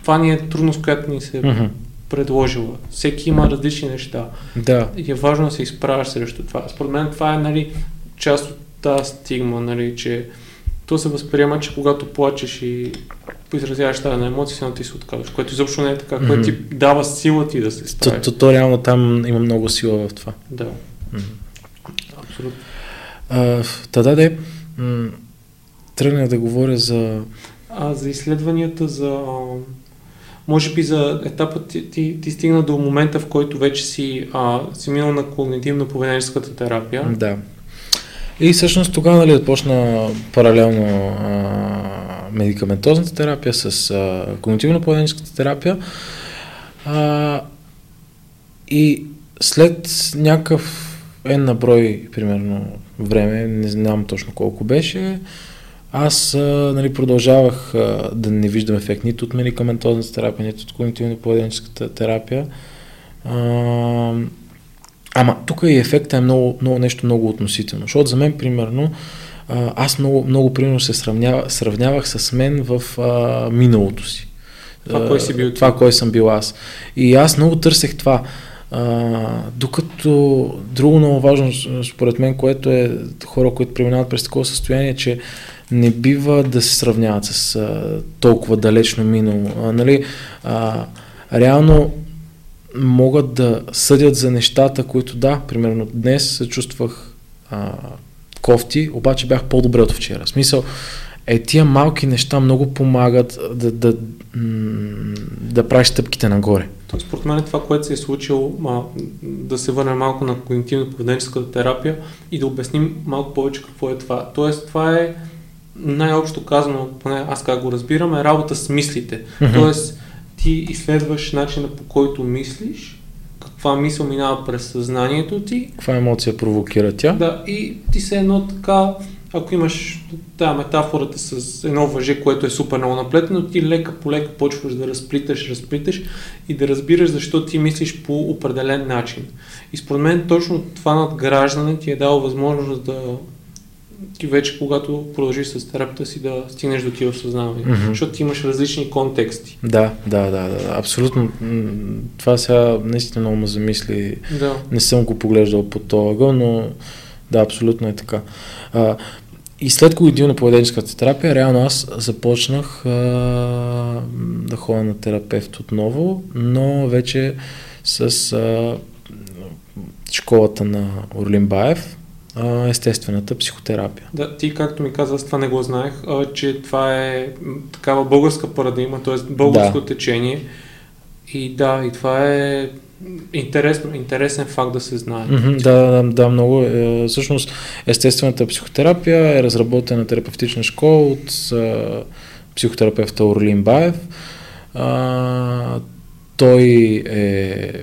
това ни е трудност, която ни се mm-hmm. предложила. Всеки има различни неща. Да. И е важно да се изправяш срещу това. Според мен това е нали, част от тази стигма, нали, че то се възприема, че когато плачеш и изразяваш тази на емоция, си ти се отказваш, което изобщо не е така, mm-hmm. което ти дава сила ти да се справиш. То, то, то реално там има много сила в това. Да. Mm-hmm. Абсолютно. Та да, м- тръгнах да говоря за... А, за изследванията, за... Може би за етапът ти, ти, ти стигна до момента, в който вече си, а, си минал на когнитивно-поведенческата терапия. Да. И всъщност тогава нали, започна паралелно а, медикаментозната терапия с а, когнитивно-поведенческата терапия. А, и след някакъв е на брой, примерно, време, не знам точно колко беше, аз а, нали, продължавах а, да не виждам ефект нито от медикаментозната терапия, нито от когнитивно-поведенческата терапия. А, ама тук и ефекта е много, много, нещо много относително, защото за мен, примерно, а, аз много, много примерно се сравнявах, сравнявах с мен в а, миналото си. Това, кой си бил? Това, кой съм бил аз. И аз много търсех това. А, докато друго много важно, според мен, което е хора, които преминават през такова състояние, че не бива да се сравняват с а, толкова далечно минало. А, нали, а, реално могат да съдят за нещата, които да, примерно днес се чувствах а, кофти, обаче бях по-добре от вчера. В смисъл, е, тия малки неща много помагат да, да, да правиш стъпките нагоре. То, според мен това, което се е случило, а, да се върне малко на когнитивно-поведенческата терапия и да обясним малко повече какво е това. Тоест, това е най-общо казано, поне аз как го разбирам, е работа с мислите. Mm-hmm. Тоест, ти изследваш начина по който мислиш, каква мисъл минава през съзнанието ти. Каква емоция провокира тя. Да, и ти се едно така ако имаш тази метафората с едно въже, което е супер много наплетено, ти лека по лека почваш да разплиташ, разплиташ и да разбираш защо ти мислиш по определен начин. И според мен точно това надграждане ти е дало възможност да ти вече, когато продължиш с терапията си, да стигнеш до тия осъзнавания. Mm-hmm. Защото ти имаш различни контексти. Да, да, да, да. Абсолютно. Това сега наистина много ме замисли. Да. Не съм го поглеждал по това, но да, абсолютно е така. А, и след на поведенческата терапия, реално аз започнах а, да ходя на терапевт отново, но вече с а, школата на Орлин Баев, а, естествената психотерапия. Да, ти както ми каза, аз това не го знаех, а, че това е такава българска парадигма, т.е. българско да. течение. И да, и това е интересно, интересен факт да се знае. Mm-hmm, да, да, да, много. Е, всъщност, естествената психотерапия е разработена терапевтична школа от психотерапевта Орлин Баев. А, той е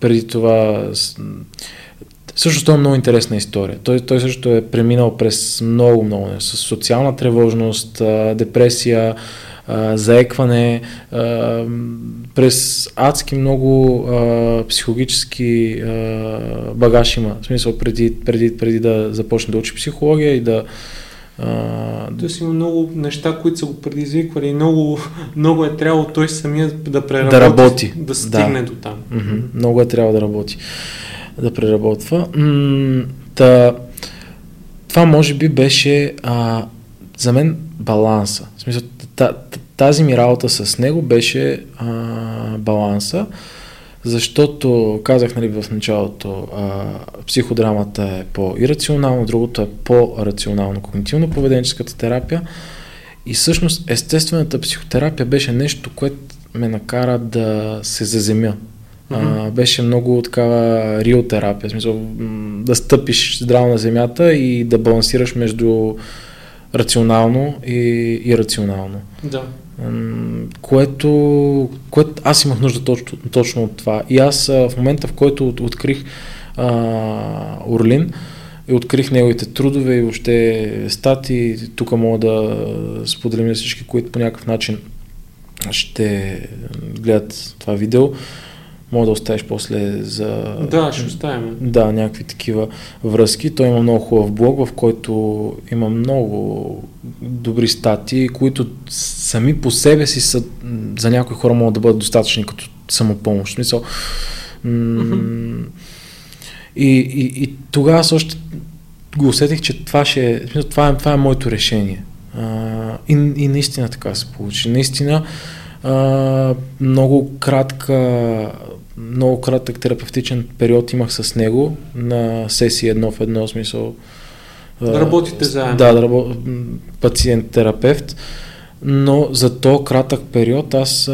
преди това също е много интересна история. Той, той също е преминал през много, много с социална тревожност, депресия, заекване, през адски много психологически багаж има. В смисъл, преди, преди, преди да започне да учи психология и да Uh, Тоест има много неща, които са го предизвиквали и много, много е трябвало той самия да преработи, да, работи. да стигне да. до там. Mm-hmm. Много е трябвало да работи да преработва. Та, това може би беше а, за мен баланса. В смисъл, тази ми работа с него беше а, баланса, защото казах нали, в началото, а, психодрамата е по-ирационално, другото е по-рационално когнитивно-поведенческата терапия. И всъщност естествената психотерапия беше нещо, което ме накара да се заземя Mm-hmm. А, беше много такава реал терапия, смисъл да стъпиш здраво на земята и да балансираш между рационално и ирационално. Да. Което, което аз имах нужда точно, точно от това. И аз в момента, в който открих а, Орлин, и открих неговите трудове и въобще стати. Тук мога да споделим всички, които по някакъв начин ще гледат това видео мога да оставиш после за... Да, ще оставим. Да, някакви такива връзки. Той има много хубав блог, в който има много добри статии, които сами по себе си са, за някои хора могат да бъдат достатъчни като самопомощ. В смисъл, м- и, и, и тогава още го усетих, че това, ще, е, това, е, това е моето решение. И, и наистина така се получи. Наистина много кратка много кратък терапевтичен период имах с него на сесия едно в едно смисъл. Да работите заедно. Да, да работя пациент-терапевт, но за то кратък период аз,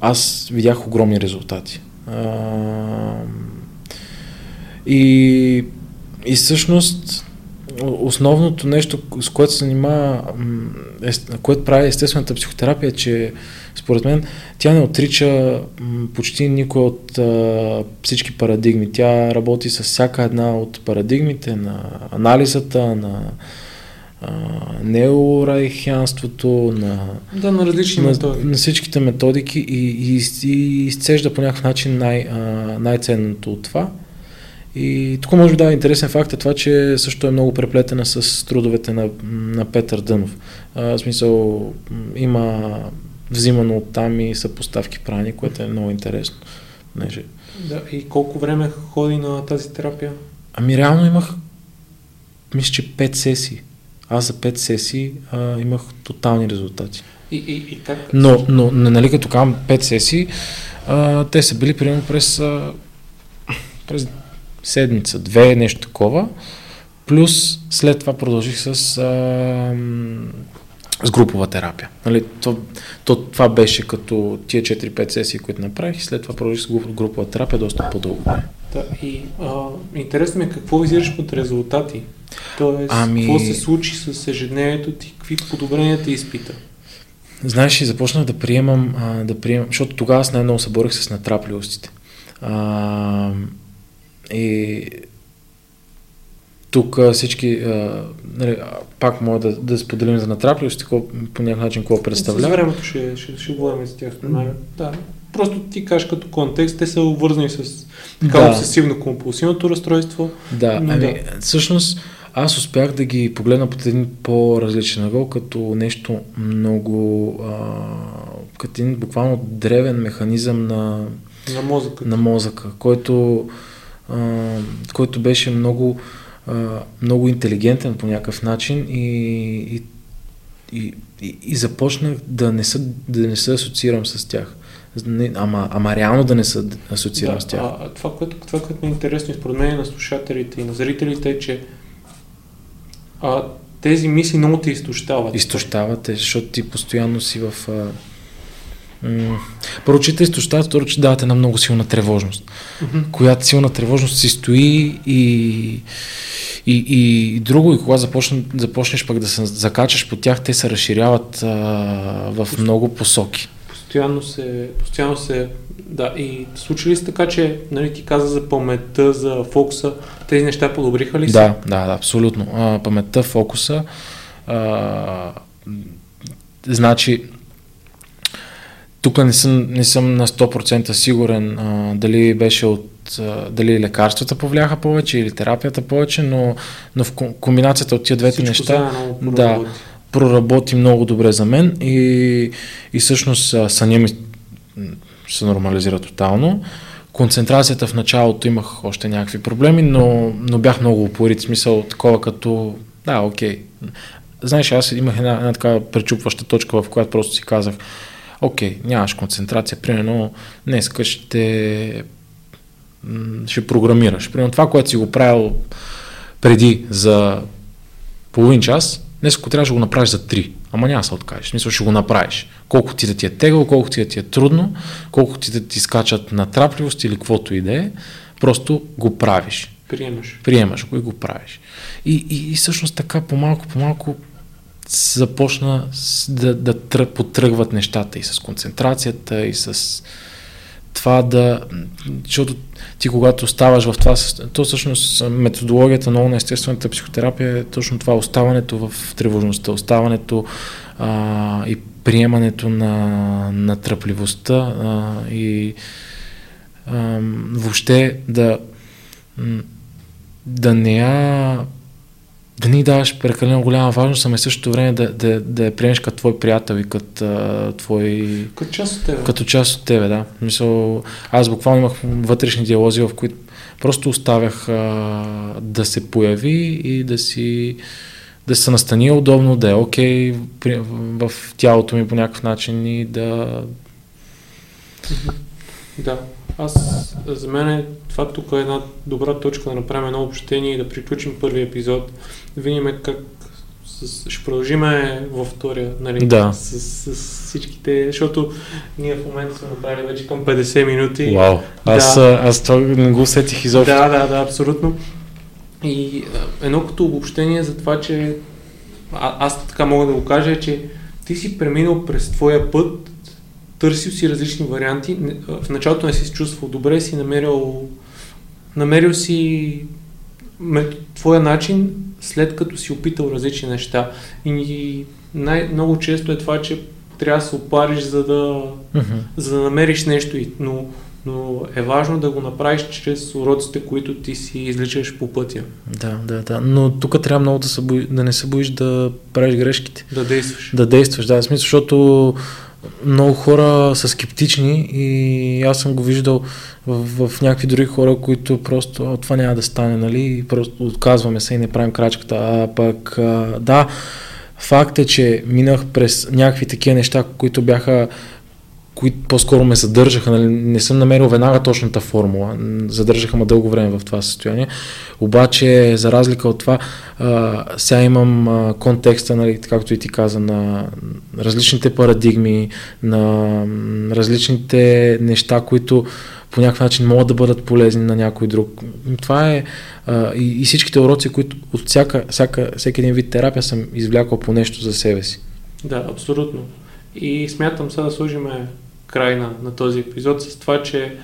аз видях огромни резултати. И, и всъщност основното нещо, с което се занимава, е, което прави естествената психотерапия, е, че според мен тя не отрича почти никой от а, всички парадигми. Тя работи с всяка една от парадигмите на анализата, на неорайхианството, на, да, на различни на. На всичките методики и, и, и изцежда по някакъв начин най, а, най-ценното от това. И тук може да е интересен факт е това, че също е много преплетена с трудовете на, на Петър Дънов. А, в смисъл има взимано от там и съпоставки прани, което е много интересно. Понеже... Да, и колко време ходи на тази терапия? Ами реално имах, мисля, че 5 сесии. Аз за 5 сесии а, имах тотални резултати. И, и, и как? Но, но нали, като казвам 5 сесии, а, те са били примерно през, а, през седмица, две, нещо такова. Плюс след това продължих с, а, с групова терапия. Нали, то, то, това беше като тия 4-5 сесии, които направих и след това продължих с групова терапия доста по-дълго. Да, и а, интересно ми е какво визираш под резултати? Тоест, ами... какво се случи с ежедневието ти, какви подобрения ти изпита? Знаеш, и започнах да приемам, а, да приемам, защото тогава аз най-много се борих с натрапливостите. А, и тук всички, а, нали, пак мога да, да споделим за натрапливост, по някакъв начин какво представлява. С времето ще, ще, ще говорим за тях. Mm. Да. Просто ти кажеш като контекст, те са обвързани с така да. обсесивно-компулсивното разстройство. Да, но, ами, да. всъщност аз успях да ги погледна под един по-различен ъгъл, като нещо много, а, като един буквално древен механизъм на, на мозъка, на мозъка който, който беше много, много интелигентен по някакъв начин и, и, и, и, и започнах да не, се, да не се асоциирам с тях. Не, ама, ама реално да не се асоциирам да, с тях. А, това, което, това, което ми е интересно и според мен на слушателите и на зрителите е, че а, тези мисли много те изтощават. Изтощават те, защото ти постоянно си в... А, м- първо, че те изтощават, второ, че дават една много силна тревожност, mm-hmm. която силна тревожност си стои и... И, и друго, и когато започне, започнеш пък да се закачаш по тях, те се разширяват а, в много посоки. Постоянно се, постоянно се да, и случи ли се така, че нали, ти каза за паметта, за фокуса, тези неща подобриха ли се? Да, да, да абсолютно. А, паметта, фокуса, а, значи, тук не съм, не съм на 100% сигурен а, дали беше от а, дали лекарствата повляха повече или терапията повече, но, но в комбинацията от тия двете неща да, проработи много добре за мен и, и всъщност съня ми се нормализира тотално. Концентрацията в началото имах още някакви проблеми, но, но бях много упорит, смисъл такова като, да, окей. Знаеш, аз имах една, една така пречупваща точка, в която просто си казах, окей, нямаш концентрация, примерно днес ще, ще програмираш. Примерно това, което си го правил преди за половин час, днес ако трябваше да го направиш за три. Ама няма да се откажеш. Смисъл ще го направиш. Колко ти да ти е тегло, колко ти да ти е трудно, колко ти да ти скачат на трапливост или каквото и да е, просто го правиш. Приемаш. Приемаш го и го правиш. И, и, и всъщност така по-малко, по-малко започна да, да потръгват нещата и с концентрацията, и с това да, защото ти когато оставаш в това, то всъщност методологията много на естествената психотерапия е точно това, оставането в тревожността, оставането а, и приемането на, на тръпливостта а, и а, въобще да, да не я да ни даваш прекалено голяма важност, ами същото време да, да, да я приемеш като твой приятел и като а, твой... Като част от тебе. Като част от тебе, да. Мисъл, аз буквално имах вътрешни диалози, в които просто оставях а, да се появи и да си да се настани удобно, да е окей okay, в тялото ми по някакъв начин и да... Да, аз, за мен е това тук е една добра точка да направим едно общение и да приключим първи епизод, да видим как с, ще продължиме във втория, нали, да. с, с, с всичките, защото ние в момента сме направили вече към 50 минути. Вау, аз, да. аз това не го усетих изобщо. Да, да, да, абсолютно. И едно като обобщение за това, че а, аз така мога да го кажа, че ти си преминал през твоя път търсил си различни варианти. В началото не си се чувствал добре, си намерил, намерил си твоя начин, след като си опитал различни неща. И най- много често е това, че трябва да се опариш, за да, uh-huh. за да намериш нещо. Но, но е важно да го направиш чрез уроците, които ти си изличаш по пътя. Да, да, да. Но тук трябва много да, се бои, да не се боиш да правиш грешките. Да действаш. Да действаш, да. В смисъл, защото много хора са скептични и аз съм го виждал в, в някакви други хора, които просто това няма да стане, нали, и просто отказваме се и не правим крачката. А пък, а, да, факт е, че минах през някакви такива неща, които бяха които по-скоро ме задържаха, нали, не съм намерил веднага точната формула, задържаха ме дълго време в това състояние, обаче за разлика от това, а, сега имам а, контекста, нали, както и ти каза, на различните парадигми, на различните неща, които по някакъв начин могат да бъдат полезни на някой друг. Това е а, и, и всичките уроци, които от всяка, всяка, всеки един вид терапия съм извлякал по нещо за себе си. Да, абсолютно. И смятам сега да сложиме край на, на този епизод с това, че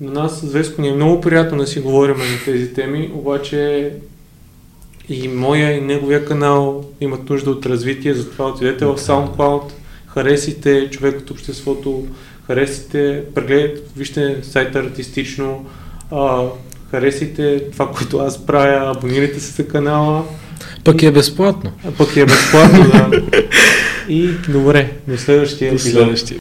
на нас с Веско ни е много приятно да си говорим на тези теми, обаче и моя и неговия канал имат нужда от развитие, затова отидете в SoundCloud, харесите човек от обществото, харесите, прегледайте, вижте сайта артистично, а, харесайте това, което аз правя, абонирайте се за канала. Пък е безплатно. А, пък е безплатно, да. И добре, до следващия До епизод. следващия.